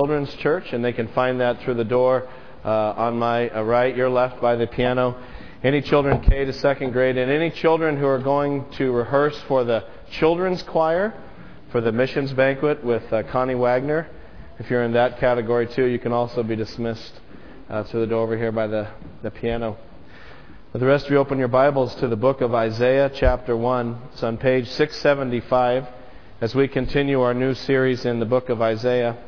Children's Church, and they can find that through the door uh, on my uh, right, your left by the piano. Any children K to second grade, and any children who are going to rehearse for the children's choir for the missions banquet with uh, Connie Wagner. If you're in that category too, you can also be dismissed uh, through the door over here by the, the piano. For the rest of you, open your Bibles to the book of Isaiah, chapter 1. It's on page 675 as we continue our new series in the book of Isaiah.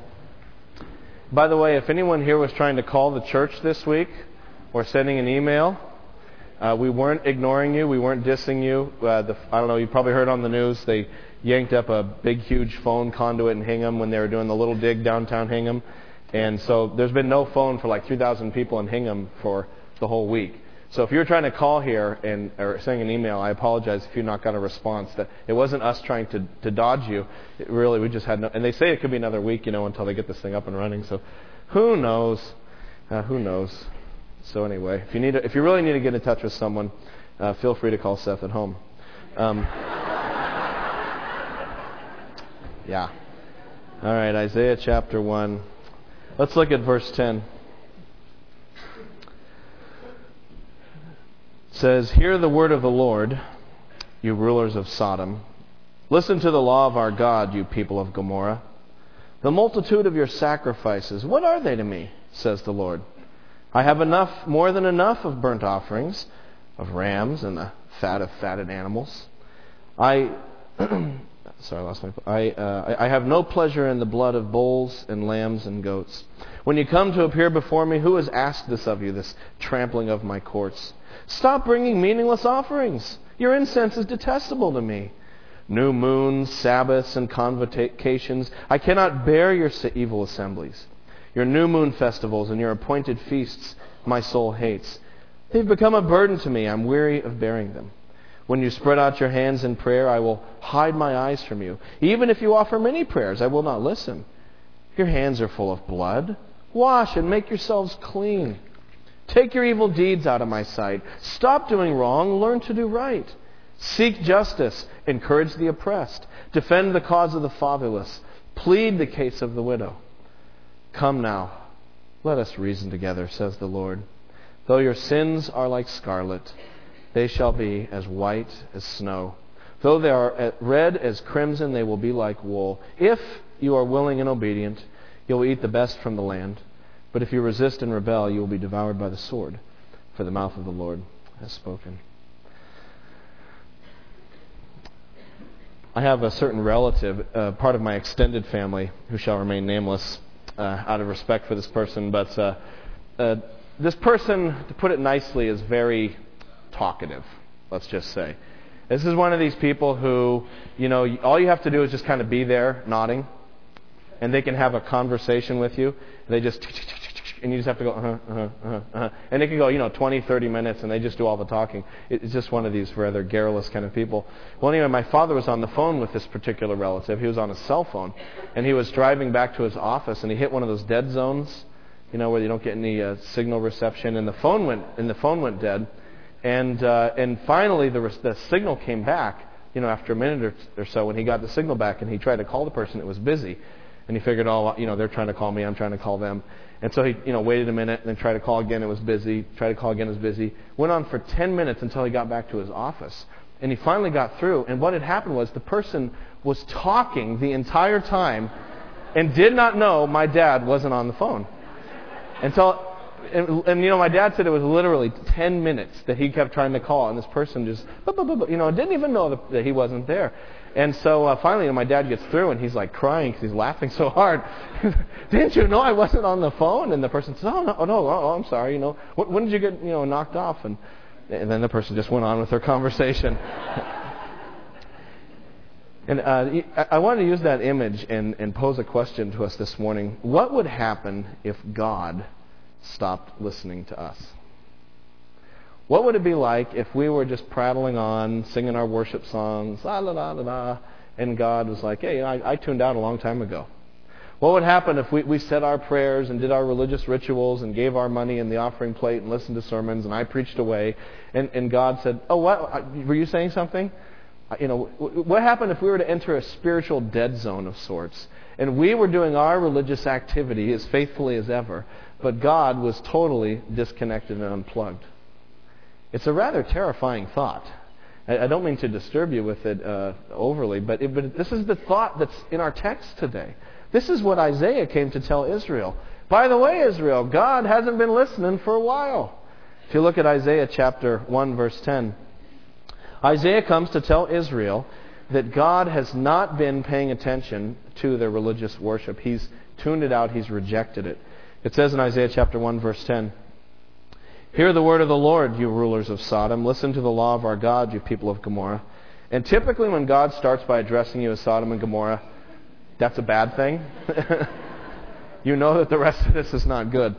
By the way, if anyone here was trying to call the church this week or sending an email, uh, we weren't ignoring you. We weren't dissing you. Uh, the, I don't know. You probably heard on the news they yanked up a big, huge phone conduit in Hingham when they were doing the little dig downtown Hingham, and so there's been no phone for like 3,000 people in Hingham for the whole week. So if you're trying to call here and or sending an email, I apologize if you not got a response. That it wasn't us trying to to dodge you. It really, we just had no. And they say it could be another week, you know, until they get this thing up and running. So who knows? Uh, who knows? So anyway, if you need, to, if you really need to get in touch with someone, uh, feel free to call Seth at home. Um, yeah. All right, Isaiah chapter one. Let's look at verse ten. Says, Hear the word of the Lord, you rulers of Sodom. Listen to the law of our God, you people of Gomorrah. The multitude of your sacrifices, what are they to me? says the Lord. I have enough, more than enough of burnt offerings, of rams and the fat of fatted animals. I, sorry, I lost my. I, uh, I have no pleasure in the blood of bulls and lambs and goats. When you come to appear before me, who has asked this of you, this trampling of my courts? Stop bringing meaningless offerings. Your incense is detestable to me. New moons, Sabbaths, and convocations. I cannot bear your evil assemblies. Your new moon festivals and your appointed feasts, my soul hates. They've become a burden to me. I'm weary of bearing them. When you spread out your hands in prayer, I will hide my eyes from you. Even if you offer many prayers, I will not listen. Your hands are full of blood. Wash and make yourselves clean. Take your evil deeds out of my sight. Stop doing wrong. Learn to do right. Seek justice. Encourage the oppressed. Defend the cause of the fatherless. Plead the case of the widow. Come now. Let us reason together, says the Lord. Though your sins are like scarlet, they shall be as white as snow. Though they are red as crimson, they will be like wool. If you are willing and obedient, you will eat the best from the land. But if you resist and rebel, you will be devoured by the sword, for the mouth of the Lord has spoken. I have a certain relative, uh, part of my extended family, who shall remain nameless uh, out of respect for this person. But uh, uh this person, to put it nicely, is very talkative, let's just say. This is one of these people who, you know, all you have to do is just kind of be there, nodding, and they can have a conversation with you. They just and you just have to go, uh-huh, uh-huh, uh-huh, uh-huh. And it can go, you know, 20, 30 minutes, and they just do all the talking. It's just one of these rather garrulous kind of people. Well, anyway, my father was on the phone with this particular relative. He was on a cell phone, and he was driving back to his office, and he hit one of those dead zones, you know, where you don't get any uh, signal reception, and the phone went, and the phone went dead. And, uh, and finally, the, the signal came back, you know, after a minute or, or so, when he got the signal back, and he tried to call the person, it was busy. And he figured, oh, you know, they're trying to call me, I'm trying to call them. And so he, you know, waited a minute and then tried to call again. It was busy. Tried to call again. It was busy. Went on for 10 minutes until he got back to his office. And he finally got through. And what had happened was the person was talking the entire time and did not know my dad wasn't on the phone. Until, and, and you know, my dad said it was literally 10 minutes that he kept trying to call. And this person just, you know, didn't even know that he wasn't there. And so uh, finally, you know, my dad gets through and he's like crying because he's laughing so hard. Didn't you know I wasn't on the phone? And the person says, "Oh no, oh, no, oh, I'm sorry. You know, when did you get you know knocked off?" And and then the person just went on with their conversation. and uh, I wanted to use that image and, and pose a question to us this morning. What would happen if God stopped listening to us? What would it be like if we were just prattling on, singing our worship songs, la la la la and God was like, hey, I, I tuned out a long time ago? What would happen if we, we said our prayers and did our religious rituals and gave our money in the offering plate and listened to sermons and I preached away and, and God said, oh, what? Uh, were you saying something? Uh, you know, what happened if we were to enter a spiritual dead zone of sorts And we were doing our religious activity as faithfully as ever, but God was totally disconnected and unplugged. It's a rather terrifying thought. I, don't mean to disturb you with it uh, overly, but, it, but this is the thought that's in our text today. This is what Isaiah came to tell Israel. By the way, Israel, God hasn't been listening for a while. If you look at Isaiah chapter 1, verse 10, Isaiah comes to tell Israel that God has not been paying attention to their religious worship. He's tuned it out, he's rejected it. It says in Isaiah chapter 1, verse 10 Hear the word of the Lord, you rulers of Sodom. Listen to the law of our God, you people of Gomorrah. And typically, when God starts by addressing you as Sodom and Gomorrah, that's a bad thing. you know that the rest of this is not good.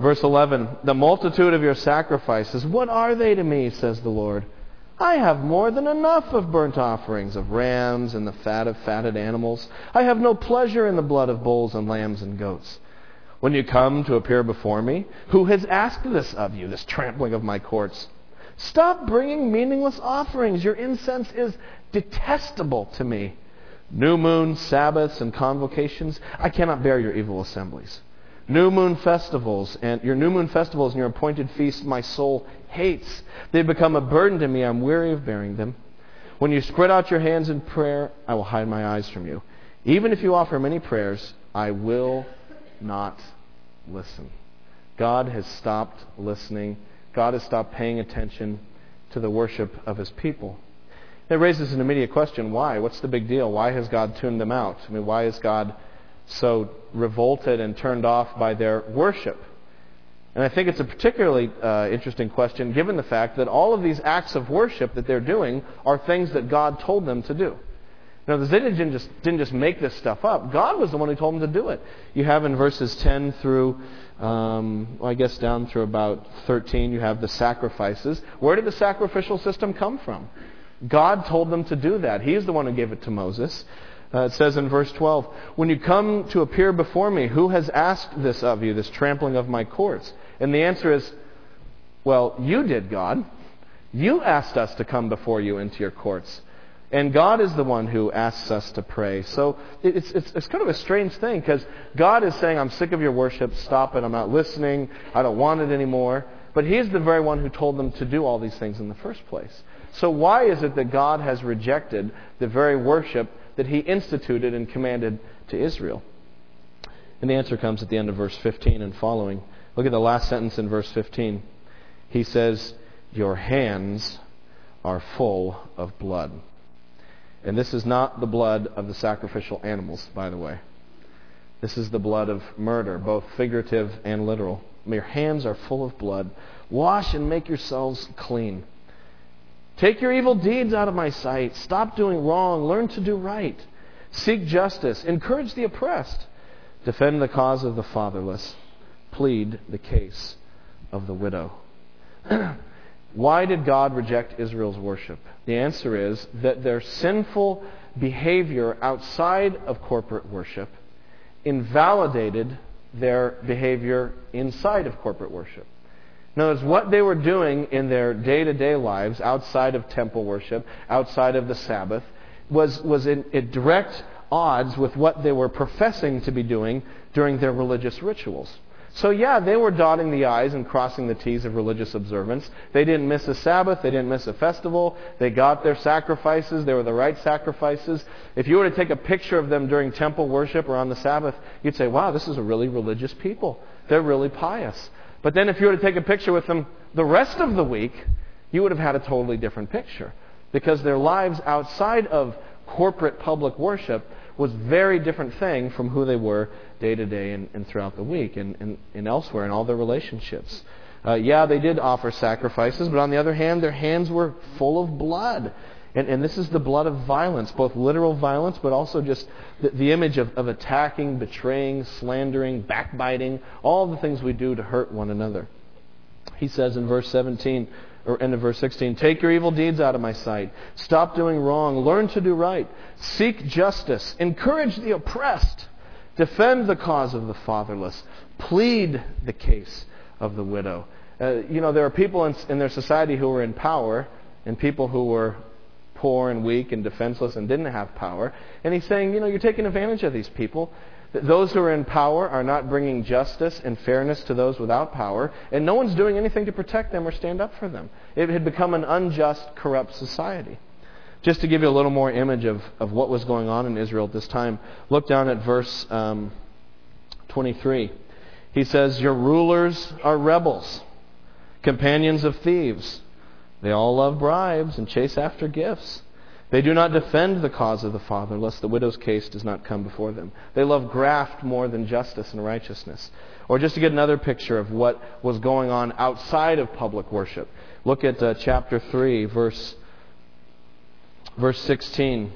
Verse 11 The multitude of your sacrifices, what are they to me, says the Lord? I have more than enough of burnt offerings, of rams and the fat of fatted animals. I have no pleasure in the blood of bulls and lambs and goats. When you come to appear before me, who has asked this of you, this trampling of my courts? Stop bringing meaningless offerings. Your incense is detestable to me. New moon, Sabbaths, and convocations, I cannot bear your evil assemblies. New moon festivals and your new moon festivals and your appointed feasts my soul hates. They've become a burden to me. I'm weary of bearing them. When you spread out your hands in prayer, I will hide my eyes from you. Even if you offer many prayers, I will not listen. God has stopped listening. God has stopped paying attention to the worship of his people. It raises an immediate question why? What's the big deal? Why has God tuned them out? I mean, why is God so revolted and turned off by their worship? And I think it's a particularly uh, interesting question given the fact that all of these acts of worship that they're doing are things that God told them to do. Now, the Ziddians didn't just, didn't just make this stuff up. God was the one who told them to do it. You have in verses 10 through, um, well, I guess down through about 13, you have the sacrifices. Where did the sacrificial system come from? God told them to do that. He's the one who gave it to Moses. Uh, it says in verse 12, When you come to appear before me, who has asked this of you, this trampling of my courts? And the answer is, Well, you did, God. You asked us to come before you into your courts. And God is the one who asks us to pray. So it's, it's, it's kind of a strange thing because God is saying, I'm sick of your worship. Stop it. I'm not listening. I don't want it anymore. But He's the very one who told them to do all these things in the first place. So why is it that God has rejected the very worship that He instituted and commanded to Israel? And the answer comes at the end of verse 15 and following. Look at the last sentence in verse 15. He says, Your hands are full of blood. And this is not the blood of the sacrificial animals, by the way. This is the blood of murder, both figurative and literal. Your hands are full of blood. Wash and make yourselves clean. Take your evil deeds out of my sight. Stop doing wrong. Learn to do right. Seek justice. Encourage the oppressed. Defend the cause of the fatherless. Plead the case of the widow. Why did God reject Israel's worship? The answer is that their sinful behavior outside of corporate worship invalidated their behavior inside of corporate worship. Words, what they were doing in their day to day lives outside of temple worship, outside of the Sabbath, was, was in, in direct odds with what they were professing to be doing during their religious rituals. So, yeah, they were dotting the I's and crossing the T's of religious observance. They didn't miss a Sabbath. They didn't miss a festival. They got their sacrifices. They were the right sacrifices. If you were to take a picture of them during temple worship or on the Sabbath, you'd say, wow, this is a really religious people. They're really pious. But then if you were to take a picture with them the rest of the week, you would have had a totally different picture. Because their lives outside of corporate public worship was very different thing from who they were day to day and, and throughout the week and, and, and elsewhere in all their relationships. Uh, yeah, they did offer sacrifices, but on the other hand, their hands were full of blood. And, and this is the blood of violence, both literal violence, but also just the, the image of, of attacking, betraying, slandering, backbiting, all the things we do to hurt one another. He says in verse 17, or end of verse 16, Take your evil deeds out of my sight. Stop doing wrong. Learn to do right. Seek justice. Encourage the oppressed. Defend the cause of the fatherless. Plead the case of the widow. Uh, you know, there are people in, in their society who were in power and people who were poor and weak and defenseless and didn't have power. And he's saying, you know, you're taking advantage of these people. Those who are in power are not bringing justice and fairness to those without power, and no one's doing anything to protect them or stand up for them. It had become an unjust, corrupt society. Just to give you a little more image of, of what was going on in Israel at this time, look down at verse um, 23. He says, Your rulers are rebels, companions of thieves. They all love bribes and chase after gifts. They do not defend the cause of the father, lest the widow's case does not come before them. They love graft more than justice and righteousness. Or just to get another picture of what was going on outside of public worship, look at uh, chapter 3, verse, verse 16.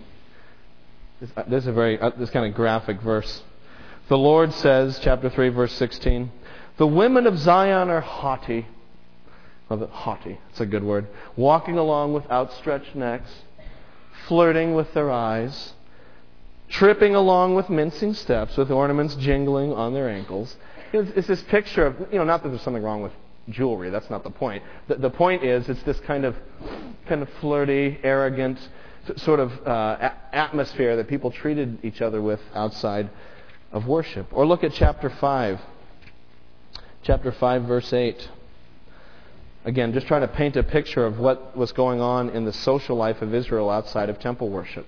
This, uh, this is a very, uh, this kind of graphic verse. The Lord says, chapter 3, verse 16, The women of Zion are haughty. Well, haughty, it's a good word. Walking along with outstretched necks flirting with their eyes, tripping along with mincing steps, with ornaments jingling on their ankles. It's, this picture of, you know, not that there's something wrong with jewelry. That's not the point. The, the point is, it's this kind of, kind of flirty, arrogant sort of uh, atmosphere that people treated each other with outside of worship. Or look at chapter 5. Chapter 5, verse 8. Again, just trying to paint a picture of what was going on in the social life of Israel outside of temple worship.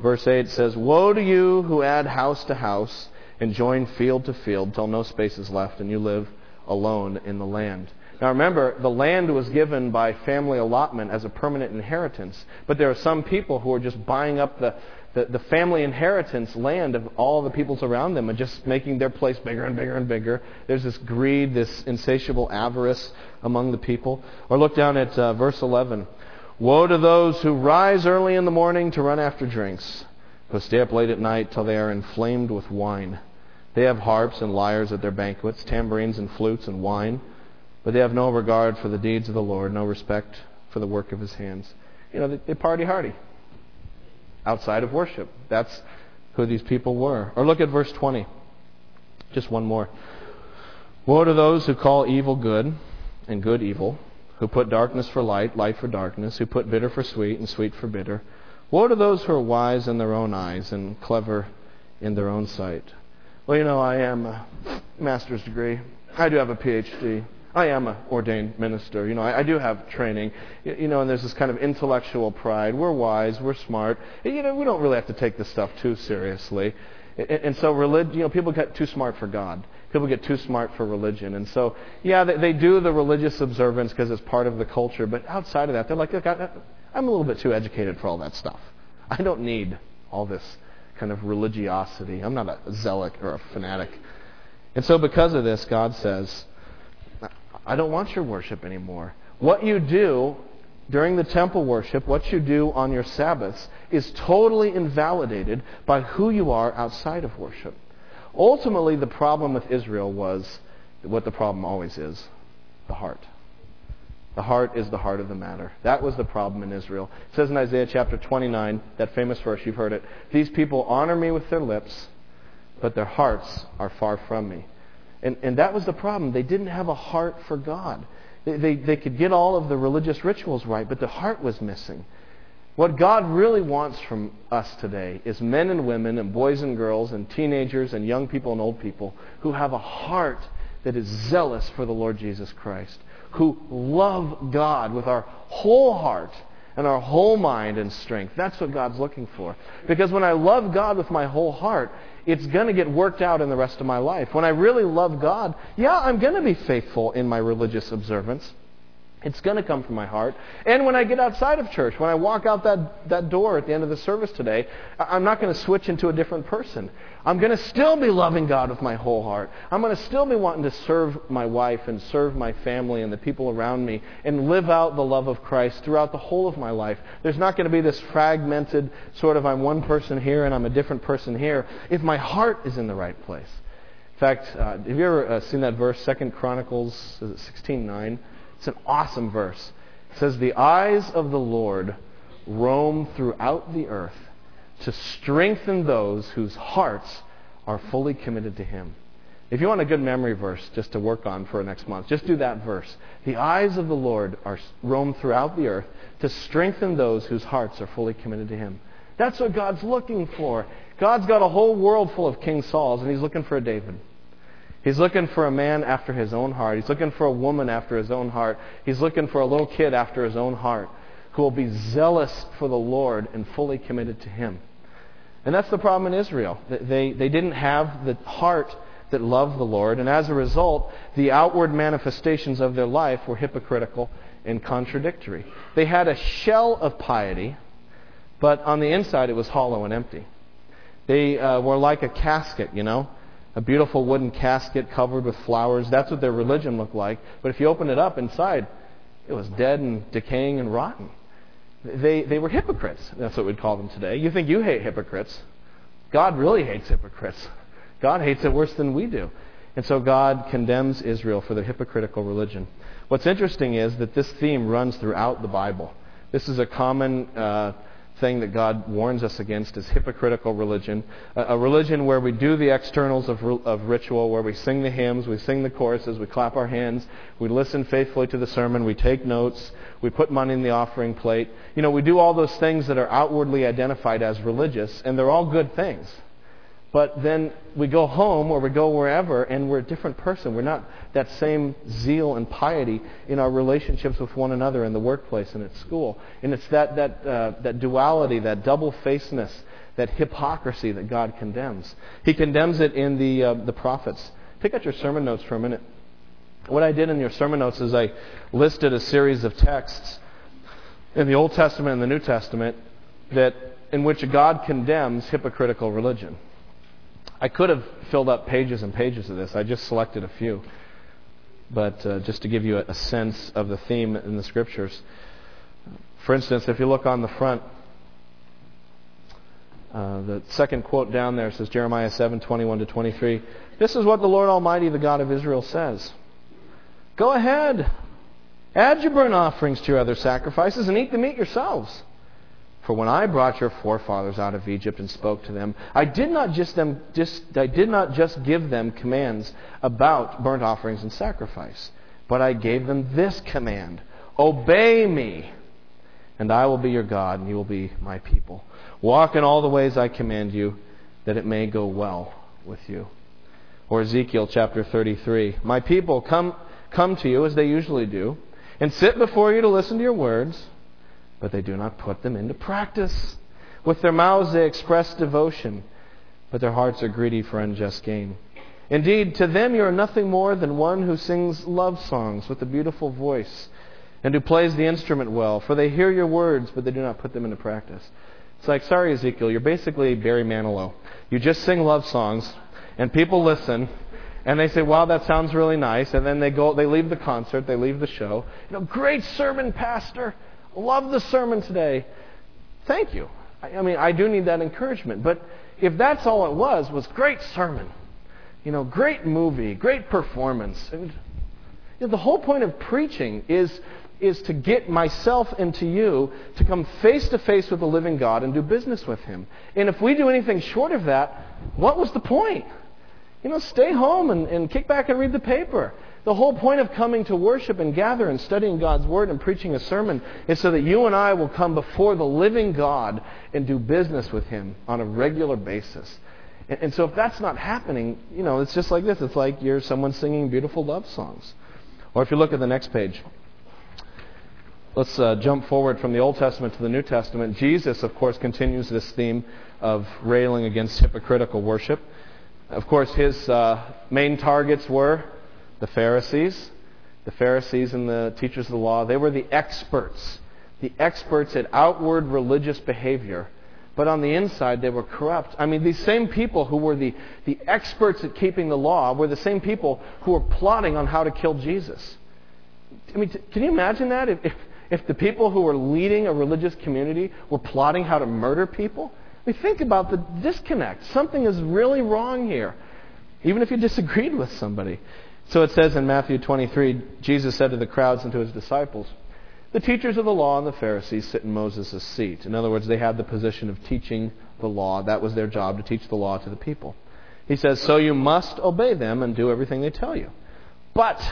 Verse 8 says, Woe to you who add house to house and join field to field till no space is left and you live alone in the land. Now remember, the land was given by family allotment as a permanent inheritance, but there are some people who are just buying up the, the, the family inheritance land of all the peoples around them and just making their place bigger and bigger and bigger. There's this greed, this insatiable avarice among the people. Or look down at uh, verse 11. Woe to those who rise early in the morning to run after drinks, who stay up late at night till they are inflamed with wine. They have harps and lyres at their banquets, tambourines and flutes and wine, but they have no regard for the deeds of the Lord, no respect for the work of his hands. You know, they, party hardy outside of worship. That's who these people were. Or look at verse 20. Just one more. Woe to those who call evil good and good evil, who put darkness for light, light for darkness, who put bitter for sweet and sweet for bitter. Woe to those who are wise in their own eyes and clever in their own sight. Well, you know, I am a master's degree. I do have a PhD. I am an ordained minister. You know, I, I do have training. You, you, know, and there's this kind of intellectual pride. We're wise. We're smart. You know, we don't really have to take this stuff too seriously. And, and so, religion. You know, people get too smart for God. People get too smart for religion. And so, yeah, they, they do the religious observance because it's part of the culture. But outside of that, they're like, look, I, I'm a little bit too educated for all that stuff. I don't need all this kind of religiosity. I'm not a zealot or a fanatic. And so, because of this, God says, I don't want your worship anymore. What you do during the temple worship, what you do on your Sabbaths, is totally invalidated by who you are outside of worship. Ultimately, the problem with Israel was what the problem always is the heart. The heart is the heart of the matter. That was the problem in Israel. It says in Isaiah chapter 29, that famous verse, you've heard it These people honor me with their lips, but their hearts are far from me. And, and that was the problem. They didn't have a heart for God. They, they, they could get all of the religious rituals right, but the heart was missing. What God really wants from us today is men and women and boys and girls and teenagers and young people and old people who have a heart that is zealous for the Lord Jesus Christ, who love God with our whole heart and our whole mind and strength. That's what God's looking for. Because when I love God with my whole heart, it's going to get worked out in the rest of my life. When I really love God, yeah, I'm going to be faithful in my religious observance. It's going to come from my heart. And when I get outside of church, when I walk out that, that door at the end of the service today, I'm not going to switch into a different person. I'm going to still be loving God with my whole heart. I'm going to still be wanting to serve my wife and serve my family and the people around me and live out the love of Christ throughout the whole of my life. There's not going to be this fragmented sort of I'm one person here and I'm a different person here if my heart is in the right place. In fact, uh, have you ever uh, seen that verse, Second Chronicles 16:9? It's an awesome verse. It says, "The eyes of the Lord roam throughout the earth." to strengthen those whose hearts are fully committed to Him. If you want a good memory verse just to work on for next month, just do that verse. The eyes of the Lord are roam throughout the earth to strengthen those whose hearts are fully committed to Him. That's what God's looking for. God's got a whole world full of King Sauls, and He's looking for a David. He's looking for a man after His own heart. He's looking for a woman after His own heart. He's looking for a little kid after His own heart who will be zealous for the Lord and fully committed to Him. And that's the problem in Israel. They, they didn't have the heart that loved the Lord, and as a result, the outward manifestations of their life were hypocritical and contradictory. They had a shell of piety, but on the inside it was hollow and empty. They uh, were like a casket, you know, a beautiful wooden casket covered with flowers. That's what their religion looked like. But if you open it up inside, it was dead and decaying and rotten. They, they were hypocrites. That's what we'd call them today. You think you hate hypocrites. God really hates hypocrites. God hates it worse than we do. And so God condemns Israel for their hypocritical religion. What's interesting is that this theme runs throughout the Bible. This is a common uh, thing that God warns us against is hypocritical religion. A, religion where we do the externals of, of ritual, where we sing the hymns, we sing the choruses, we clap our hands, we listen faithfully to the sermon, we take notes, we put money in the offering plate. You know, we do all those things that are outwardly identified as religious, and they're all good things. But then we go home or we go wherever and we're a different person. We're not that same zeal and piety in our relationships with one another in the workplace and at school. And it's that, that, uh, that duality, that double facedness, that hypocrisy that God condemns. He condemns it in the, uh, the prophets. Take out your sermon notes for a minute. What I did in your sermon notes is I listed a series of texts in the Old Testament and the New Testament that in which God condemns hypocritical religion. I could have filled up pages and pages of this. I just selected a few. But uh, just to give you a, a sense of the theme in the scriptures. For instance, if you look on the front, uh, the second quote down there says Jeremiah 7 21 to 23. This is what the Lord Almighty, the God of Israel, says Go ahead, add your burnt offerings to your other sacrifices, and eat the meat yourselves. For when I brought your forefathers out of Egypt and spoke to them, I did not just them just I did not just give them commands about burnt offerings and sacrifice, but I gave them this command: Obey me, and I will be your God, and you will be my people. Walk in all the ways I command you, that it may go well with you. Or Ezekiel chapter 33. My people come come to you as they usually do, and sit before you to listen to your words but they do not put them into practice. With their mouths they express devotion, but their hearts are greedy for unjust gain. Indeed, to them you are nothing more than one who sings love songs with a beautiful voice and who plays the instrument well, for they hear your words, but they do not put them into practice. It's like, sorry, Ezekiel, you're basically Barry Manilow. You just sing love songs, and people listen, and they say, wow, that sounds really nice, and then they go, they leave the concert, they leave the show. You know, great sermon, Pastor. Love the sermon today. Thank you. I, I mean, I do need that encouragement. But if that's all it was, was great sermon, you know, great movie, great performance. you know, the whole point of preaching is is to get myself and to you to come face to face with the living God and do business with Him. And if we do anything short of that, what was the point? You know, stay home and, and kick back and read the paper. The whole point of coming to worship and gather and studying God's Word and preaching a sermon is so that you and I will come before the living God and do business with Him on a regular basis. And, and so if that's not happening, you know, it's just like this. It's like you're someone singing beautiful love songs. Or if you look at the next page, let's uh, jump forward from the Old Testament to the New Testament. Jesus, of course, continues this theme of railing against hypocritical worship. Of course, his uh, main targets were the Pharisees, the Pharisees and the teachers of the law, they were the experts, the experts at outward religious behavior. But on the inside, they were corrupt. I mean, these same people who were the, the experts at keeping the law were the same people who were plotting on how to kill Jesus. I mean, can you imagine that? If, if, if the people who were leading a religious community were plotting how to murder people? I mean, think about the disconnect. Something is really wrong here, even if you disagreed with somebody. So it says in Matthew 23 Jesus said to the crowds and to his disciples, The teachers of the law and the Pharisees sit in Moses' seat. In other words, they had the position of teaching the law. That was their job, to teach the law to the people. He says, So you must obey them and do everything they tell you. But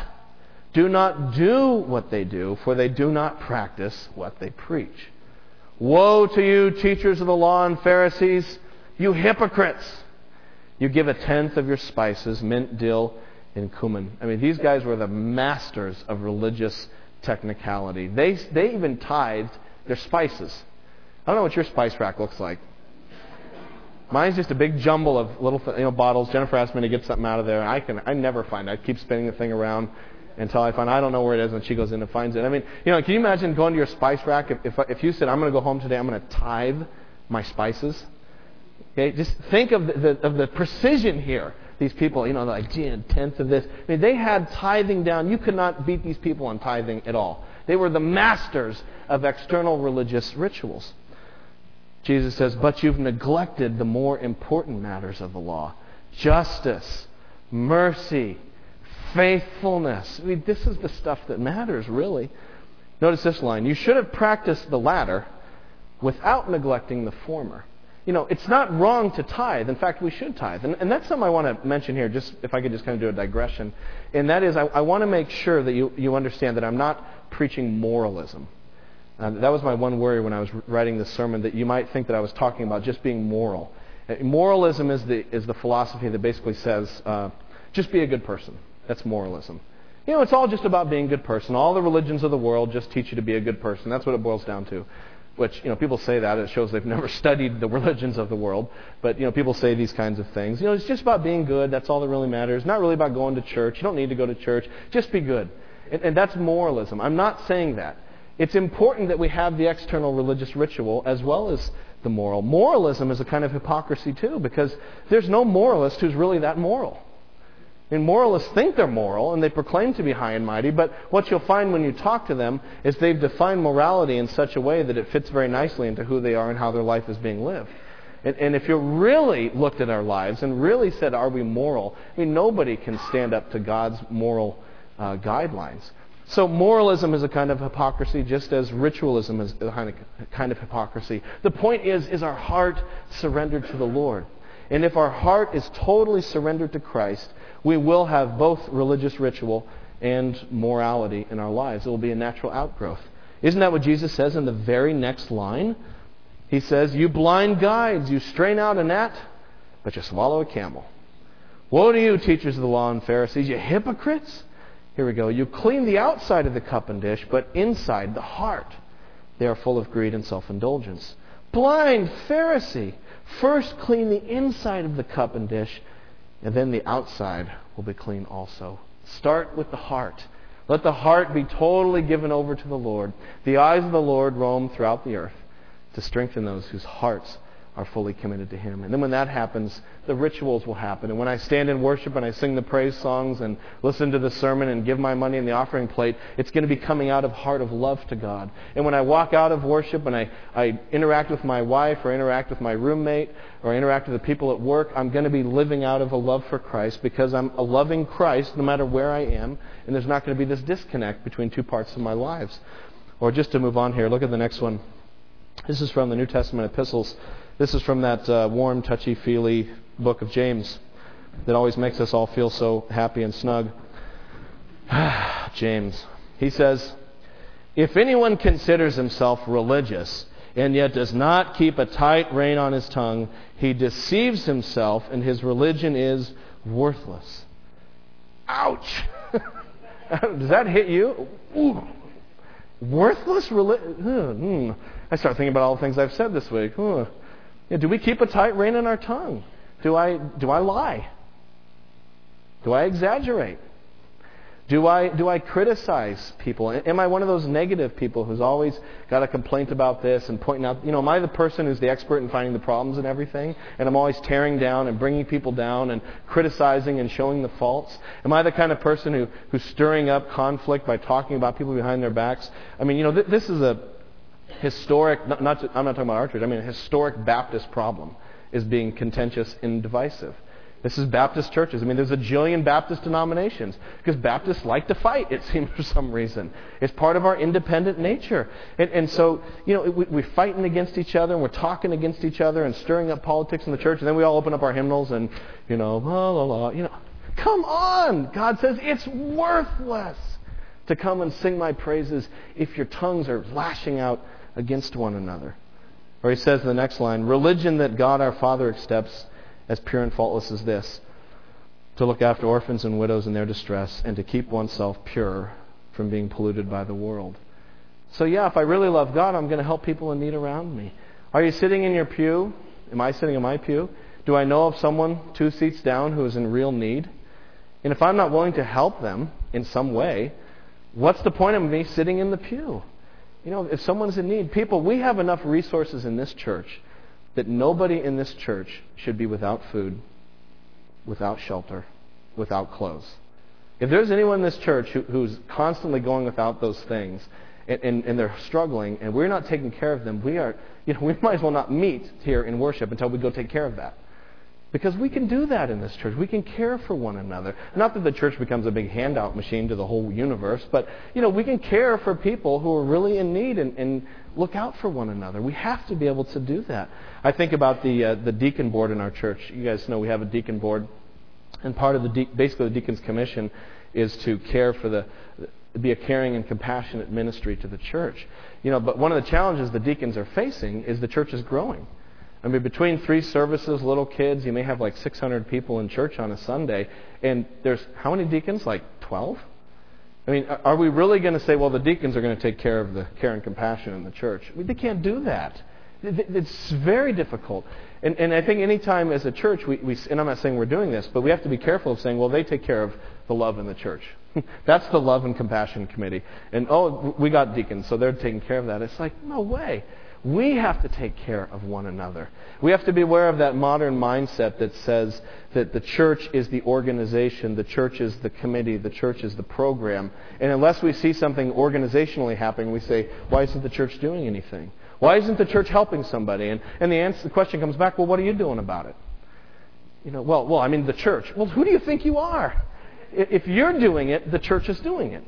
do not do what they do, for they do not practice what they preach. Woe to you, teachers of the law and Pharisees, you hypocrites! You give a tenth of your spices, mint, dill, and cumin. I mean, these guys were the masters of religious technicality. They, they even tithed their spices. I don't know what your spice rack looks like. Mine's just a big jumble of little you know, bottles. Jennifer asked me to get something out of there. I can I never find it. I keep spinning the thing around until I find I don't know where it is, and she goes in and finds it. I mean, you know, can you imagine going to your spice rack if if, if you said I'm going to go home today, I'm going to tithe my spices. Okay, just think of the, the, of the precision here. These people, you know, like, gee, a tenth of this. I mean, they had tithing down. You could not beat these people on tithing at all. They were the masters of external religious rituals. Jesus says, But you've neglected the more important matters of the law justice, mercy, faithfulness. I mean, this is the stuff that matters, really. Notice this line You should have practiced the latter without neglecting the former. You know, it's not wrong to tithe. In fact, we should tithe. And, and that's something I want to mention here, just if I could just kind of do a digression. And that is, I, I want to make sure that you, you understand that I'm not preaching moralism. Uh, that was my one worry when I was writing this sermon, that you might think that I was talking about just being moral. Uh, moralism is the, is the philosophy that basically says, uh, just be a good person. That's moralism. You know, it's all just about being a good person. All the religions of the world just teach you to be a good person. That's what it boils down to. Which, you know, people say that. It shows they've never studied the religions of the world. But, you know, people say these kinds of things. You know, it's just about being good. That's all that really matters. Not really about going to church. You don't need to go to church. Just be good. And, and that's moralism. I'm not saying that. It's important that we have the external religious ritual as well as the moral. Moralism is a kind of hypocrisy, too, because there's no moralist who's really that moral. And moralists think they're moral and they proclaim to be high and mighty, but what you'll find when you talk to them is they've defined morality in such a way that it fits very nicely into who they are and how their life is being lived. And, and if you really looked at our lives and really said, are we moral? I mean, nobody can stand up to God's moral uh, guidelines. So moralism is a kind of hypocrisy, just as ritualism is a kind of hypocrisy. The point is, is our heart surrendered to the Lord? And if our heart is totally surrendered to Christ, we will have both religious ritual and morality in our lives. It will be a natural outgrowth. Isn't that what Jesus says in the very next line? He says, You blind guides, you strain out a gnat, but you swallow a camel. Woe to you, teachers of the law and Pharisees, you hypocrites! Here we go. You clean the outside of the cup and dish, but inside, the heart, they are full of greed and self indulgence. Blind Pharisee! First clean the inside of the cup and dish, and then the outside will be clean also. Start with the heart. Let the heart be totally given over to the Lord. The eyes of the Lord roam throughout the earth to strengthen those whose hearts are fully committed to Him. And then when that happens, the rituals will happen. And when I stand in worship and I sing the praise songs and listen to the sermon and give my money in the offering plate, it's going to be coming out of heart of love to God. And when I walk out of worship and I, I interact with my wife or interact with my roommate or interact with the people at work, I'm going to be living out of a love for Christ because I'm a loving Christ no matter where I am. And there's not going to be this disconnect between two parts of my lives. Or just to move on here, look at the next one. This is from the New Testament epistles. This is from that uh, warm, touchy feely book of James that always makes us all feel so happy and snug. James. He says, If anyone considers himself religious and yet does not keep a tight rein on his tongue, he deceives himself and his religion is worthless. Ouch! does that hit you? Ooh. Worthless religion? Hmm. I start thinking about all the things I've said this week. Yeah, do we keep a tight rein on our tongue? Do I, do I lie? Do I exaggerate? Do I, do I criticize people? Am I one of those negative people who's always got a complaint about this and pointing out, you know, am I the person who's the expert in finding the problems and everything? And I'm always tearing down and bringing people down and criticizing and showing the faults? Am I the kind of person who, who's stirring up conflict by talking about people behind their backs? I mean, you know, th- this is a, historic, not, not, I'm not talking about our church, I mean a historic Baptist problem is being contentious and divisive. This is Baptist churches. I mean, there's a jillion Baptist denominations because Baptists like to fight, it seems, for some reason. It's part of our independent nature. And, and so, you know, we, we're fighting against each other and we're talking against each other and stirring up politics in the church. And then we all open up our hymnals and, you know, la, la, la. You know, come on! God says it's worthless to come and sing my praises if your tongues are lashing out against one another. Or he says in the next line, religion that God our Father accepts as pure and faultless as this to look after orphans and widows in their distress and to keep oneself pure from being polluted by the world. So, yeah, if I really love God, I'm going to help people in need around me. Are you sitting in your pew? Am I sitting in my pew? Do I know of someone two seats down who is in real need? And if I'm not willing to help them in some way, what's the point of me sitting in the pew? You know, if someone's in need, people, we have enough resources in this church that nobody in this church should be without food, without shelter, without clothes. If there's anyone in this church who, who's constantly going without those things and, and, and, they're struggling and we're not taking care of them, we are, you know, we might as well not meet here in worship until we go take care of that. Because we can do that in this church. We can care for one another. Not that the church becomes a big handout machine to the whole universe, but you know, we can care for people who are really in need and, and look out for one another. We have to be able to do that. I think about the uh, the deacon board in our church. You guys know we have a deacon board, and part of the de- basically the deacon's commission is to care for the be a caring and compassionate ministry to the church. You know, but one of the challenges the deacons are facing is the church is growing. I mean, between three services, little kids, you may have like 600 people in church on a Sunday, and there's how many deacons? Like 12? I mean, are we really going to say, well, the deacons are going to take care of the care and compassion in the church? I mean, they can't do that. It's very difficult. And, and I think anytime as a church, we, we, and I'm not saying we're doing this, but we have to be careful of saying, well, they take care of the love in the church. That's the love and compassion committee. And, oh, we got deacons, so they're taking care of that. It's like, no way. We have to take care of one another. We have to be aware of that modern mindset that says that the church is the organization, the church is the committee, the church is the program. And unless we see something organizationally happening, we say, why isn't the church doing anything? Why isn't the church helping somebody? And, and the, answer, the question comes back, well, what are you doing about it? You know, well, well, I mean the church. Well, who do you think you are? If you're doing it, the church is doing it.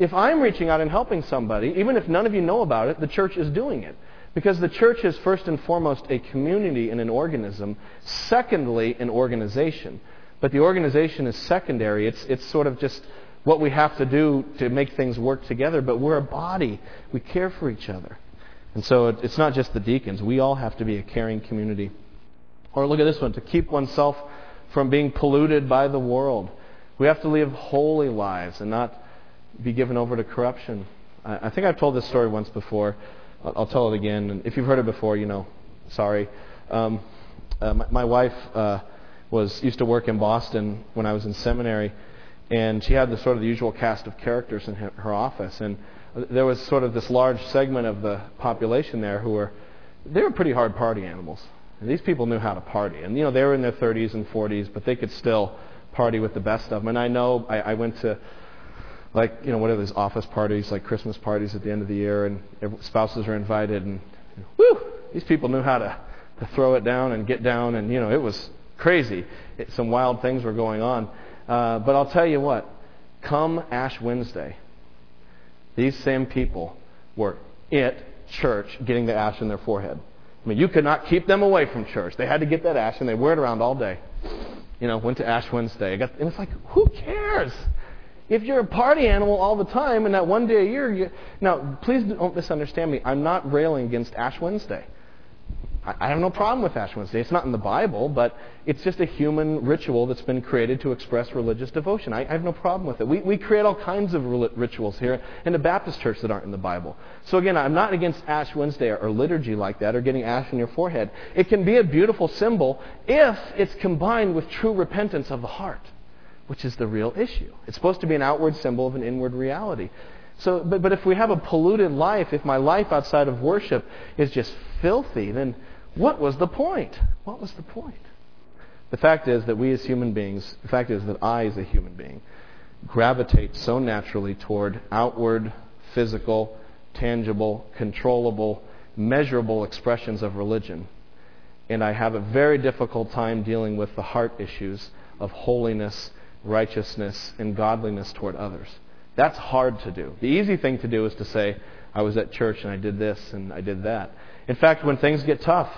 If I'm reaching out and helping somebody, even if none of you know about it, the church is doing it. Because the church is first and foremost a community and an organism, secondly, an organization. But the organization is secondary. It's, it's sort of just what we have to do to make things work together, but we're a body. We care for each other. And so it, it's not just the deacons. We all have to be a caring community. Or look at this one to keep oneself from being polluted by the world. We have to live holy lives and not be given over to corruption. I, I think I've told this story once before. I'll tell it again. And if you've heard it before, you know, sorry. Um, uh, my, my, wife uh, was used to work in Boston when I was in seminary, and she had the sort of the usual cast of characters in her, her office. And there was sort of this large segment of the population there who were they were pretty hard party animals. And these people knew how to party, and you know they were in their 30s and 40s, but they could still party with the best of them. And I know I, I went to like you know what are these office parties like Christmas parties at the end of the year, and spouses are invited, and whoo, these people knew how to to throw it down and get down, and you know it was crazy. It, some wild things were going on, uh, but I'll tell you what. Come Ash Wednesday, these same people were at church getting the ash in their forehead. I mean, you could not keep them away from church. They had to get that ash, and they wear it around all day. You know, went to Ash Wednesday. Got, and it's like, who cares? If you're a party animal all the time and that one day a year, you, now please don't misunderstand me. I'm not railing against Ash Wednesday. I, I have no problem with Ash Wednesday. It's not in the Bible, but it's just a human ritual that's been created to express religious devotion. I, I have no problem with it. We, we create all kinds of rituals here in the Baptist church that aren't in the Bible. So again, I'm not against Ash Wednesday or, or liturgy like that or getting ash on your forehead. It can be a beautiful symbol if it's combined with true repentance of the heart which is the real issue. It's supposed to be an outward symbol of an inward reality. So, but, but if we have a polluted life, if my life outside of worship is just filthy, then what was the point? What was the point? The fact is that we as human beings, the fact is that I as a human being, gravitate so naturally toward outward, physical, tangible, controllable, measurable expressions of religion and I have a very difficult time dealing with the heart issues of holiness, righteousness, and godliness toward others. That's hard to do. The easy thing to do is to say, I was at church and I did this and I did that. In fact, when things get tough,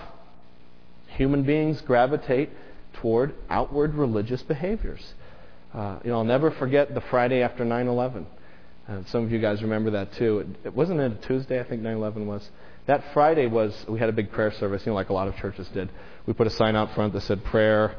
human beings gravitate toward outward religious behaviors. Uh, you know, I'll never forget the Friday after 9 11. Uh, some of you guys remember that too. It, it wasn't it a Tuesday, I think 9 11 was. That Friday was, we had a big prayer service, you know, like a lot of churches did. We put a sign out front that said prayer,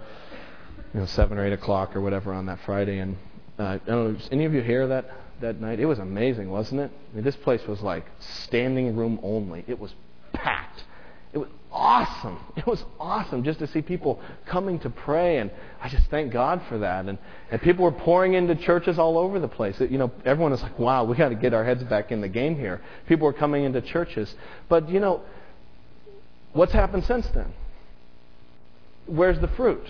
you know, 7 or 8 o'clock or whatever on that Friday. And uh, I don't know, any of you here that, that night? It was amazing, wasn't it? I mean, this place was like standing room only. It was packed. It was awesome. It was awesome just to see people coming to pray, and I just thank God for that. And, and people were pouring into churches all over the place. It, you know, everyone was like, "Wow, we got to get our heads back in the game here." People were coming into churches, but you know, what's happened since then? Where's the fruit?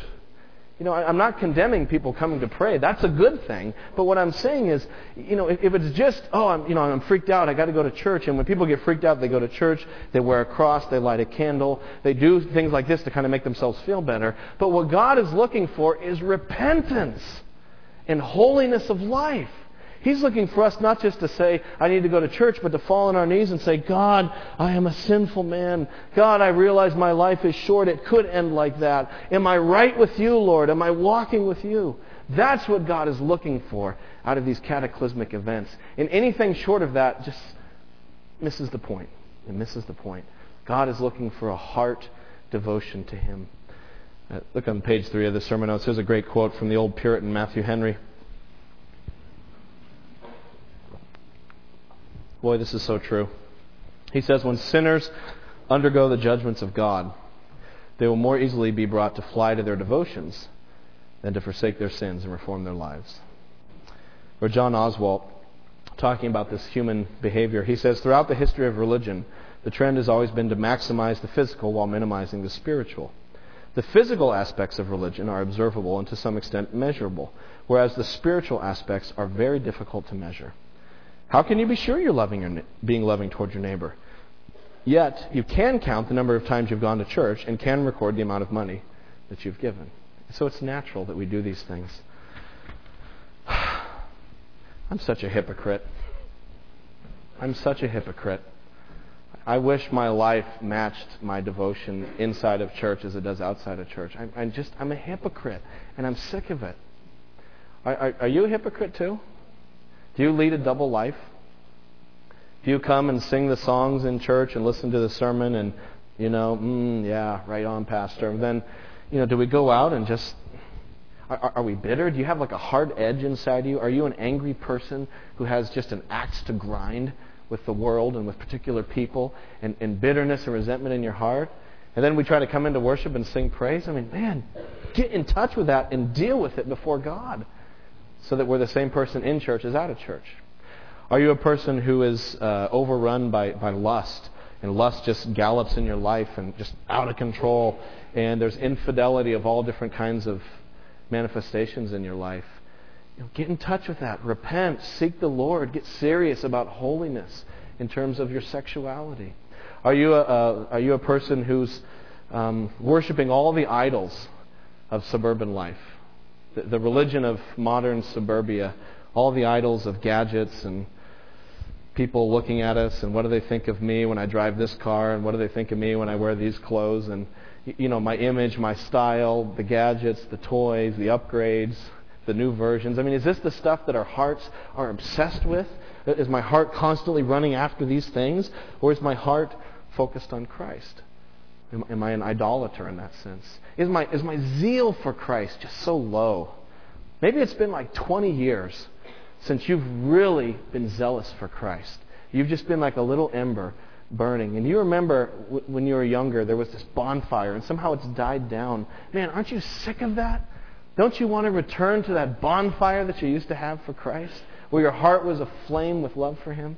You know, I'm not condemning people coming to pray. That's a good thing. But what I'm saying is, you know, if, it's just, oh, I'm, you know, I'm freaked out. I got to go to church. And when people get freaked out, they go to church. They wear a cross. They light a candle. They do things like this to kind of make themselves feel better. But what God is looking for is repentance and holiness of life. He's looking for us not just to say, I need to go to church, but to fall on our knees and say, God, I am a sinful man. God, I realize my life is short. It could end like that. Am I right with you, Lord? Am I walking with you? That's what God is looking for out of these cataclysmic events. And anything short of that just misses the point. It misses the point. God is looking for a heart devotion to Him. Uh, look on page three of the sermon notes. Here's a great quote from the old Puritan Matthew Henry. Boy, this is so true. He says, When sinners undergo the judgments of God, they will more easily be brought to fly to their devotions than to forsake their sins and reform their lives. Or John Oswalt, talking about this human behavior, he says, Throughout the history of religion, the trend has always been to maximize the physical while minimizing the spiritual. The physical aspects of religion are observable and to some extent measurable, whereas the spiritual aspects are very difficult to measure. How can you be sure you're loving your, being loving towards your neighbor? Yet, you can count the number of times you've gone to church and can record the amount of money that you've given. So it's natural that we do these things. I'm such a hypocrite. I'm such a hypocrite. I wish my life matched my devotion inside of church as it does outside of church. I'm, I'm just, I'm a hypocrite, and I'm sick of it. Are, are, are you a hypocrite too? Do you lead a double life? Do you come and sing the songs in church and listen to the sermon and, you know, mm, yeah, right on, Pastor? And then, you know, do we go out and just. Are, are we bitter? Do you have like a hard edge inside you? Are you an angry person who has just an axe to grind with the world and with particular people and, and bitterness and resentment in your heart? And then we try to come into worship and sing praise? I mean, man, get in touch with that and deal with it before God so that we're the same person in church as out of church? Are you a person who is uh, overrun by, by lust? And lust just gallops in your life and just out of control. And there's infidelity of all different kinds of manifestations in your life. You know, get in touch with that. Repent. Seek the Lord. Get serious about holiness in terms of your sexuality. Are you a, a are you a person who's um, worshiping all the idols of suburban life? The, the religion of modern suburbia, all the idols of gadgets and people looking at us and what do they think of me when I drive this car and what do they think of me when I wear these clothes and you know my image, my style, the gadgets, the toys, the upgrades, the new versions. I mean, is this the stuff that our hearts are obsessed with? Is my heart constantly running after these things or is my heart focused on Christ? Am, am I an idolater in that sense? Is my, is my zeal for Christ just so low? Maybe it's been like 20 years since you've really been zealous for Christ. You've just been like a little ember burning. And you remember w- when you were younger, there was this bonfire, and somehow it's died down. Man, aren't you sick of that? Don't you want to return to that bonfire that you used to have for Christ, where your heart was aflame with love for Him?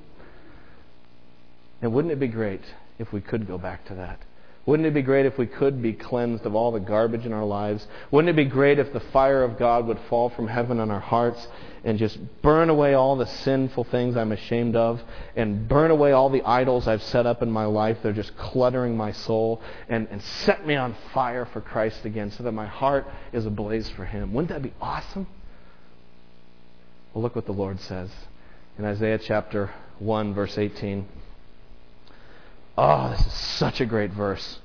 And wouldn't it be great if we could go back to that? Wouldn't it be great if we could be cleansed of all the garbage in our lives? Wouldn't it be great if the fire of God would fall from heaven on our hearts and just burn away all the sinful things I'm ashamed of and burn away all the idols I've set up in my life? They're just cluttering my soul and, and set me on fire for Christ again so that my heart is ablaze for Him. Wouldn't that be awesome? Well, look what the Lord says in Isaiah chapter 1, verse 18. Oh, this is such a great verse.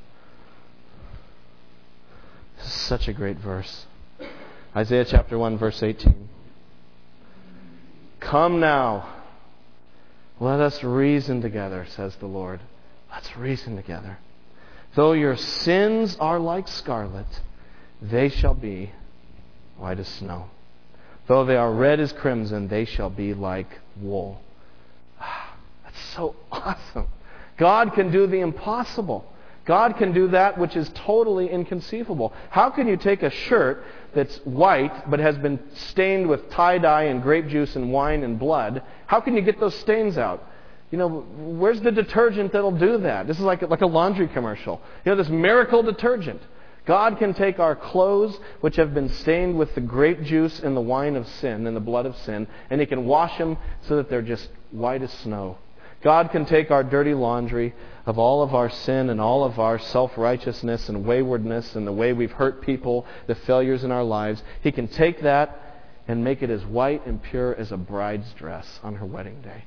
This is such a great verse. Isaiah chapter 1, verse 18. Come now, let us reason together, says the Lord. Let's reason together. Though your sins are like scarlet, they shall be white as snow. Though they are red as crimson, they shall be like wool. Ah, that's so awesome. God can do the impossible. God can do that which is totally inconceivable. How can you take a shirt that's white but has been stained with tie dye and grape juice and wine and blood? How can you get those stains out? You know, where's the detergent that'll do that? This is like, like a laundry commercial. You know, this miracle detergent. God can take our clothes, which have been stained with the grape juice and the wine of sin and the blood of sin, and He can wash them so that they're just white as snow. God can take our dirty laundry of all of our sin and all of our self righteousness and waywardness and the way we've hurt people, the failures in our lives. He can take that and make it as white and pure as a bride's dress on her wedding day.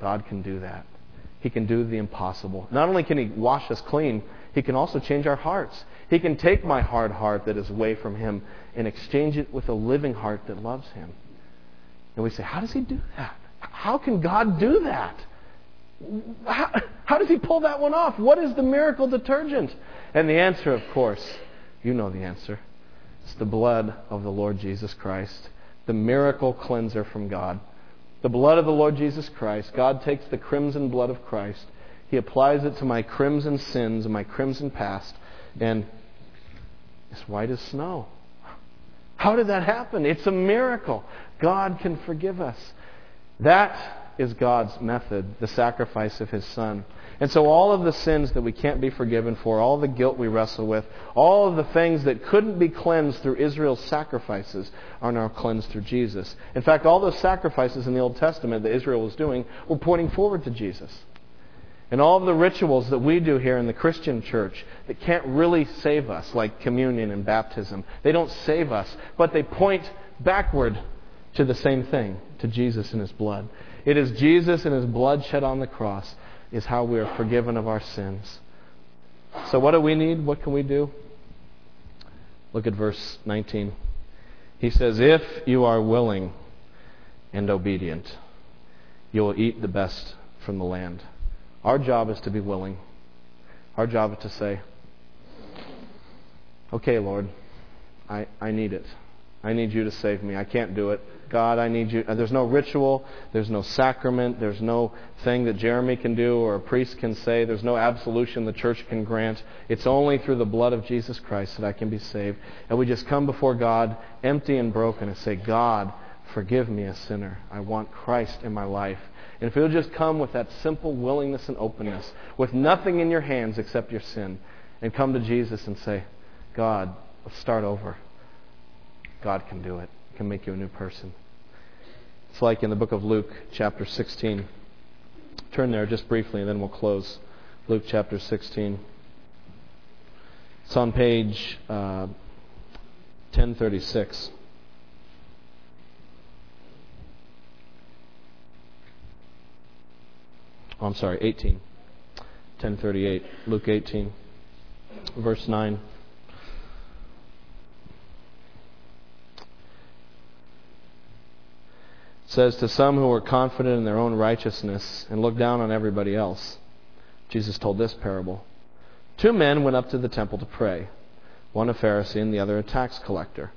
God can do that. He can do the impossible. Not only can He wash us clean, He can also change our hearts. He can take my hard heart that is away from Him and exchange it with a living heart that loves Him. And we say, How does He do that? How can God do that? How, how, does he pull that one off? What is the miracle detergent? And the answer, of course, you know the answer. It's the blood of the Lord Jesus Christ, the miracle cleanser from God. The blood of the Lord Jesus Christ. God takes the crimson blood of Christ, He applies it to my crimson sins and my crimson past, and it's white as snow. How did that happen? It's a miracle. God can forgive us. That is God's method, the sacrifice of His Son. And so, all of the sins that we can't be forgiven for, all the guilt we wrestle with, all of the things that couldn't be cleansed through Israel's sacrifices are now cleansed through Jesus. In fact, all those sacrifices in the Old Testament that Israel was doing were pointing forward to Jesus. And all of the rituals that we do here in the Christian church that can't really save us, like communion and baptism, they don't save us, but they point backward to the same thing, to Jesus and His blood. It is Jesus and his blood shed on the cross is how we are forgiven of our sins. So, what do we need? What can we do? Look at verse 19. He says, If you are willing and obedient, you will eat the best from the land. Our job is to be willing. Our job is to say, Okay, Lord, I, I need it. I need you to save me. I can't do it. God, I need you. Uh, there's no ritual, there's no sacrament, there's no thing that Jeramie can do or a priest can say, there's no absolution the church can grant. It's only through the blood of Jesus Christ that I can be saved. And we just come before God empty and broken and say, God, forgive me a sinner. I want Christ in my life. And if you'll just come with that simple willingness and openness, with nothing in your hands except your sin, and come to Jesus and say, God, let's start over. God can do it can make you a new person. It's like in the book of Luke, chapter 16. Turn there just briefly and then we'll close. Luke chapter 16. It's on page uh, 1036. Oh, I'm sorry, 18. 1038. Luke 18, verse 9. Says, To some who were confident in their own righteousness and looked down on everybody else, Jesus told this parable. Two men went up to the temple to pray, one a Pharisee and the other a tax collector.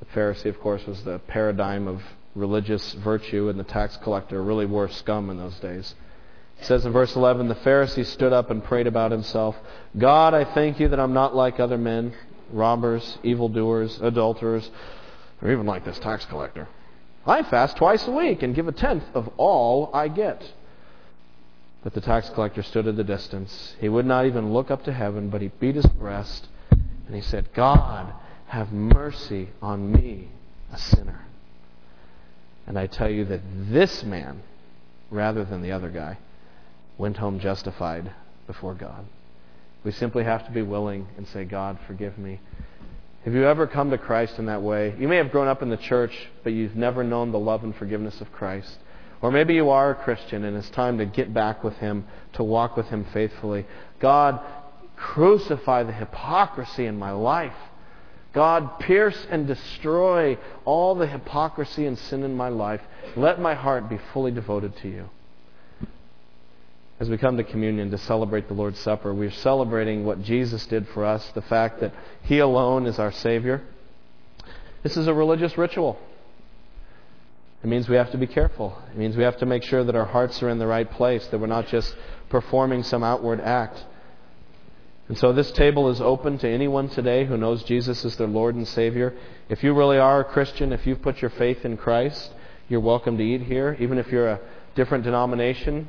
The Pharisee, of course, was the paradigm of religious virtue, and the tax collector really wore scum in those days. It says in verse 11 The Pharisee stood up and prayed about himself God, I thank you that I'm not like other men, robbers, evildoers, adulterers, or even like this tax collector. I fast twice a week and give a tenth of all I get. But the tax collector stood at a distance. He would not even look up to heaven, but he beat his breast and he said, God, have mercy on me, a sinner. And I tell you that this man, rather than the other guy, went home justified before God. We simply have to be willing and say, God, forgive me. Have you ever come to Christ in that way? You may have grown up in the church, but you've never known the love and forgiveness of Christ. Or maybe you are a Christian and it's time to get back with Him, to walk with Him faithfully. God, crucify the hypocrisy in my life. God, pierce and destroy all the hypocrisy and sin in my life. Let my heart be fully devoted to you. As we come to communion to celebrate the Lord's Supper, we're celebrating what Jesus did for us, the fact that He alone is our Savior. This is a religious ritual. It means we have to be careful. It means we have to make sure that our hearts are in the right place, that we're not just performing some outward act. And so this table is open to anyone today who knows Jesus as their Lord and Savior. If you really are a Christian, if you've put your faith in Christ, you're welcome to eat here. Even if you're a different denomination,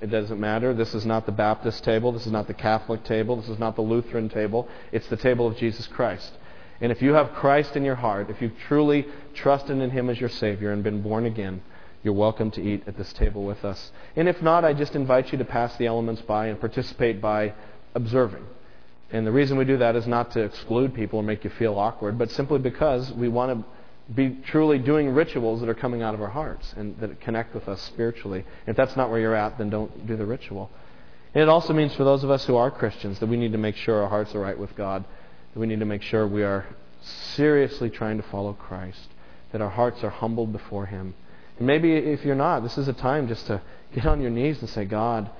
it doesn't matter. This is not the Baptist table. This is not the Catholic table. This is not the Lutheran table. It's the table of Jesus Christ. And if you have Christ in your heart, if you've truly trusted in Him as your Savior and been born again, you're welcome to eat at this table with us. And if not, I just invite you to pass the elements by and participate by observing. And the reason we do that is not to exclude people or make you feel awkward, but simply because we want to be truly doing rituals that are coming out of our hearts and that connect with us spiritually. If that's not where you're at, then don't do the ritual. And it also means for those of us who are Christians that we need to make sure our hearts are right with God that we need to make sure we are seriously trying to follow Christ, that our hearts are humbled before Him. And maybe if you're not, this is a time just to get on your knees and say, God,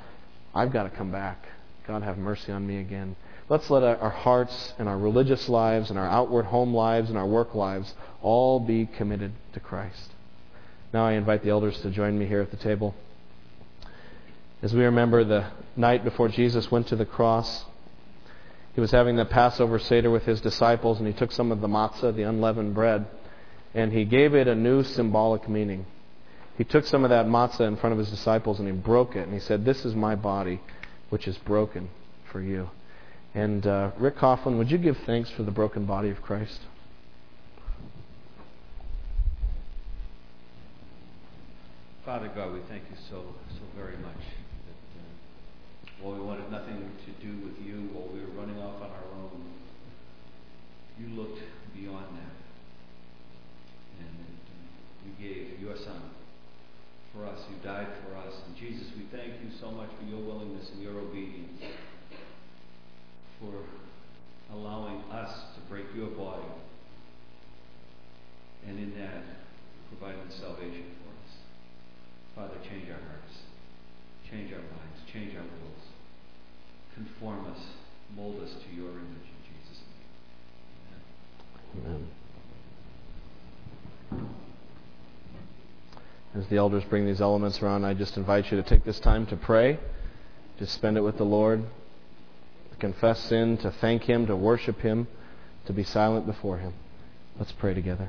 I've got to come back. God, have mercy on me again. Let's let our hearts and our religious lives and our outward home lives and our work lives all be committed to Christ. Now I invite the elders to join me here at the table. As we remember the night before Jesus went to the cross, he was having the Passover Seder with his disciples, and he took some of the matzah, the unleavened bread, and he gave it a new symbolic meaning. He took some of that matzah in front of his disciples and he broke it, and he said, This is my body, which is broken for you. And uh, Rick Coughlin, would you give thanks for the broken body of Christ? Father God, we thank you so so very much that while we wanted nothing to do with you, while we were running off on our own, you looked beyond that. And you gave your son for us. You died for us. And Jesus, we thank you so much for your willingness and your obedience, for allowing us to break your body. And in that, providing salvation for us. Father, change our hearts, change our minds, change our wills conform us, mold us to your image in Jesus' name. Amen. As the elders bring these elements around, I just invite you to take this time to pray, to spend it with the Lord, confess sin, to thank Him, to worship Him, to be silent before Him. Let's pray together.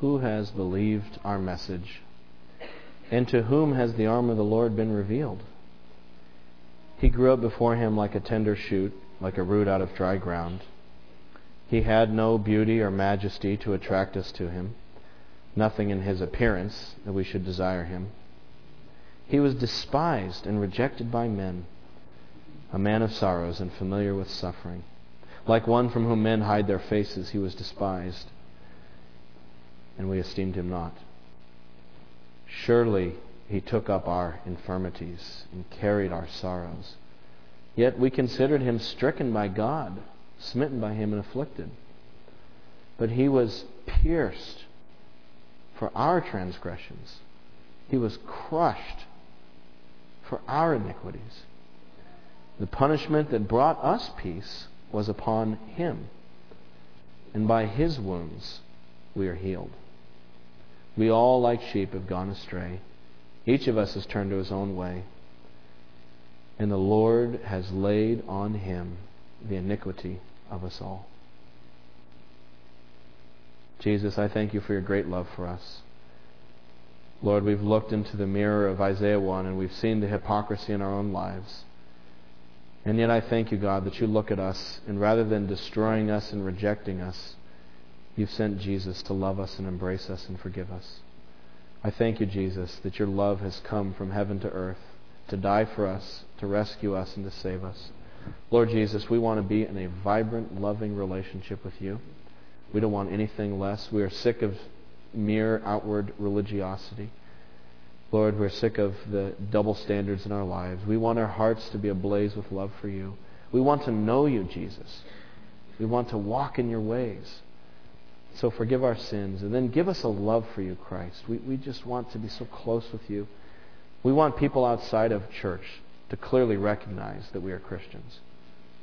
Who has believed our message? And to whom has the arm of the Lord been revealed? He grew up before him like a tender shoot, like a root out of dry ground. He had no beauty or majesty to attract us to him, nothing in his appearance that we should desire him. He was despised and rejected by men, a man of sorrows and familiar with suffering. Like one from whom men hide their faces, he was despised, and we esteemed him not. Surely he took up our infirmities and carried our sorrows. Yet we considered him stricken by God smitten by him and afflicted. But he was pierced for our transgressions, he was crushed for our iniquities. The punishment that brought us peace was upon him, and by his wounds we are healed. We all, like sheep, have gone astray. Each of us has turned to his own way. And the Lord has laid on him the iniquity of us all. Jesus, I thank you for your great love for us. Lord, we've looked into the mirror of Isaiah 1 and we've seen the hypocrisy in our own lives. And yet I thank you, God, that you look at us and rather than destroying us and rejecting us, you've sent Jesus to love us and embrace us and forgive us. I thank you, Jesus, that your love has come from heaven to earth to die for us, to rescue us, and to save us. Lord Jesus, we want to be in a vibrant, loving relationship with you. We don't want anything less. We are sick of mere outward religiosity. Lord, we're sick of the double standards in our lives. We want our hearts to be ablaze with love for you. We want to know you, Jesus. We want to walk in your ways. So forgive our sins and then give us a love for you, Christ. We, we just want to be so close with you. We want people outside of church to clearly recognize that we are Christians.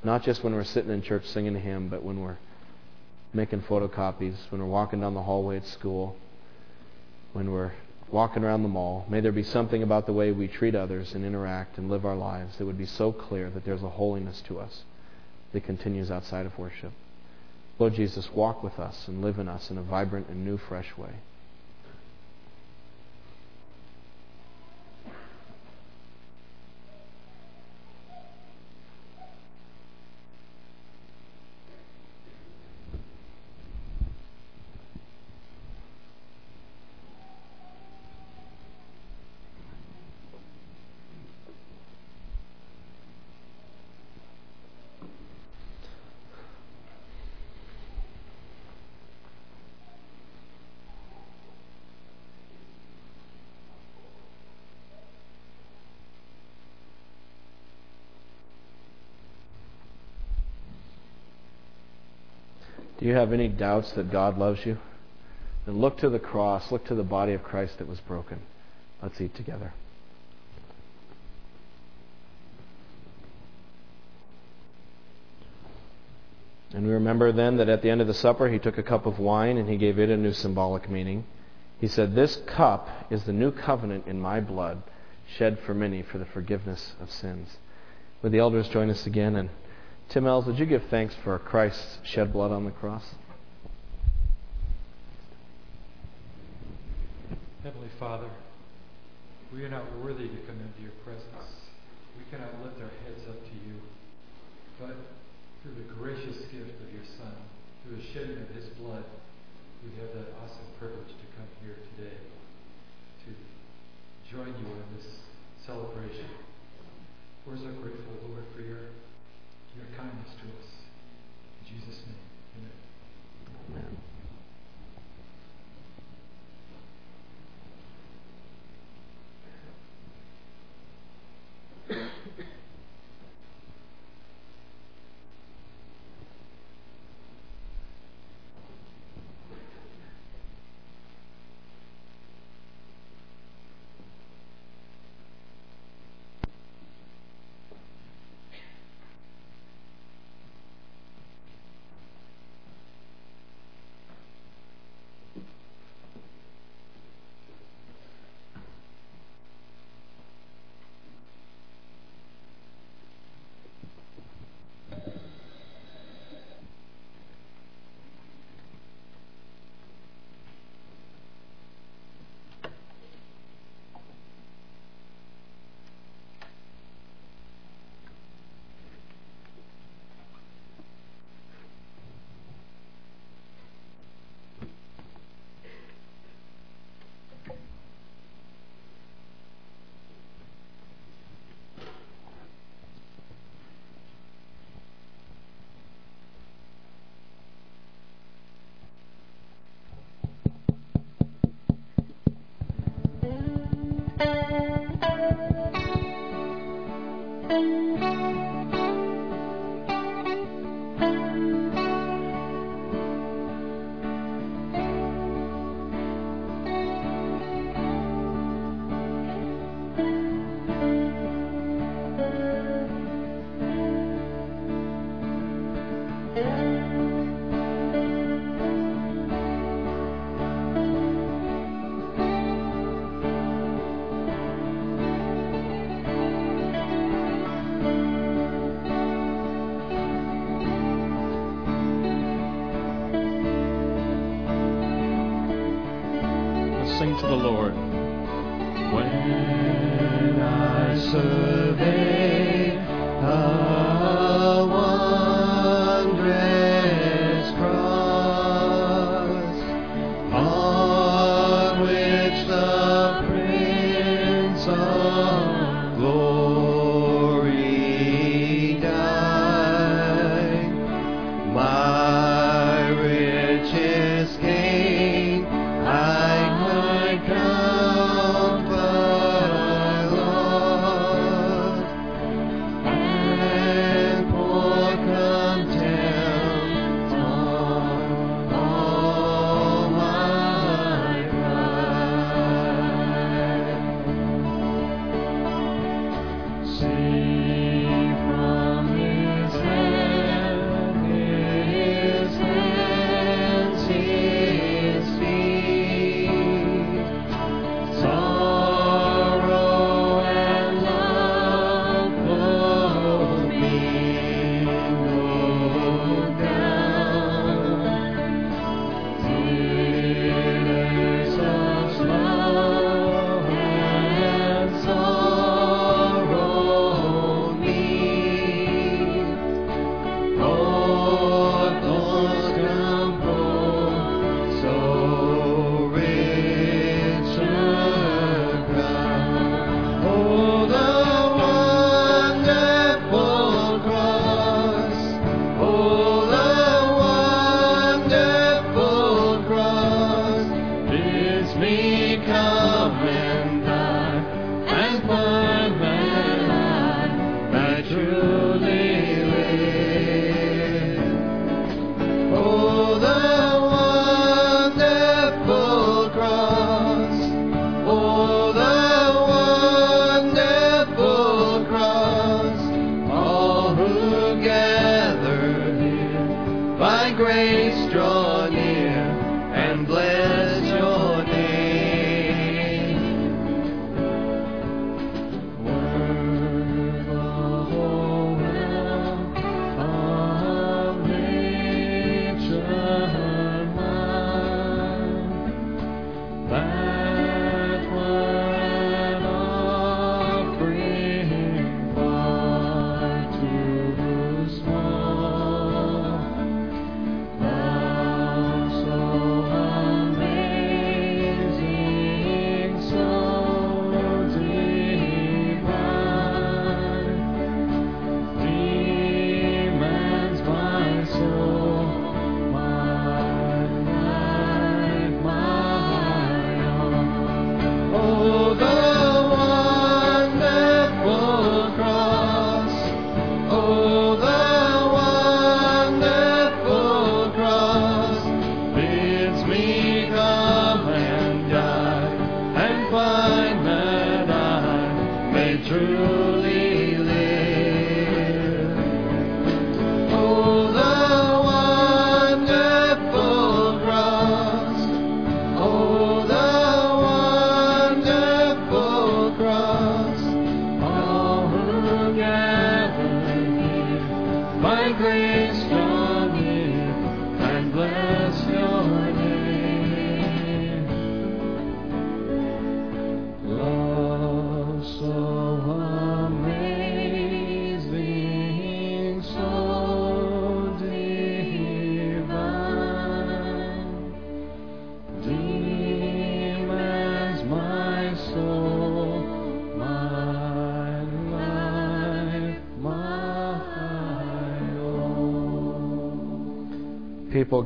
Not just when we're sitting in church singing a hymn, but when we're making photocopies, when we're walking down the hallway at school, when we're walking around the mall. May there be something about the way we treat others and interact and live our lives that would be so clear that there's a holiness to us that continues outside of worship. Lord Jesus, walk with us and live in us in a vibrant and new, fresh way. Do you have any doubts that God loves you? Then look to the cross, look to the body of Christ that was broken. Let's eat together. And we remember then that at the end of the supper, he took a cup of wine and he gave it a new symbolic meaning. He said, This cup is the new covenant in my blood, shed for many for the forgiveness of sins. Would the elders join us again? And Tim Els, would you give thanks for Christ's shed blood on the cross? Heavenly Father, we are not worthy to come into your presence. We cannot lift our heads up to you. But through the gracious gift of your Son, through the shedding of his blood, we have that awesome privilege to come here today to join you in this celebration. We're so grateful, Lord,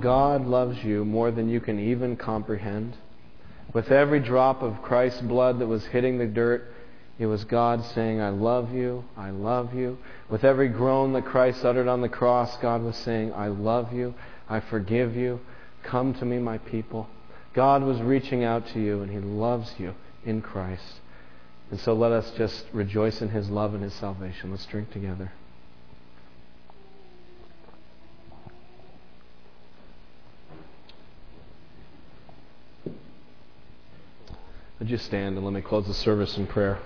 God loves you more than you can even comprehend. With every drop of Christ's blood that was hitting the dirt, it was God saying, I love you, I love you. With every groan that Christ uttered on the cross, God was saying, I love you, I forgive you. Come to me, my people. God was reaching out to you, and He loves you in Christ. And so let us just rejoice in His love and His salvation. Let's drink together. Would you stand and let me close the service in prayer?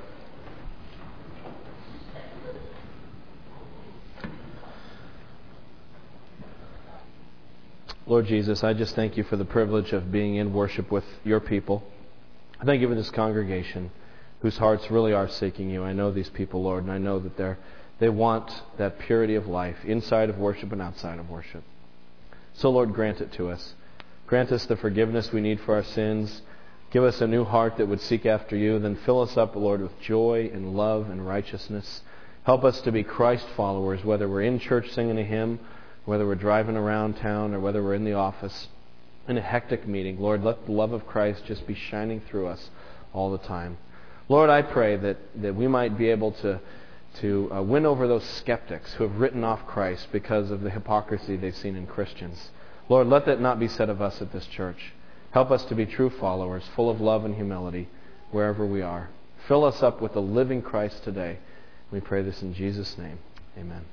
Lord Jesus, I just thank you for the privilege of being in worship with your people. I thank you for this congregation whose hearts really are seeking you. I know these people, Lord, and I know that they're, they want that purity of life inside of worship and outside of worship. So, Lord, grant it to us. Grant us the forgiveness we need for our sins. Give us a new heart that would seek after you. Then fill us up, Lord, with joy and love and righteousness. Help us to be Christ followers, whether we're in church singing a hymn, whether we're driving around town, or whether we're in the office in a hectic meeting. Lord, let the love of Christ just be shining through us all the time. Lord, I pray that, that we might be able to, to uh, win over those skeptics who have written off Christ because of the hypocrisy they've seen in Christians. Lord, let that not be said of us at this church. Help us to be true followers, full of love and humility, wherever we are. Fill us up with the living Christ today. We pray this in Jesus' name. Amen.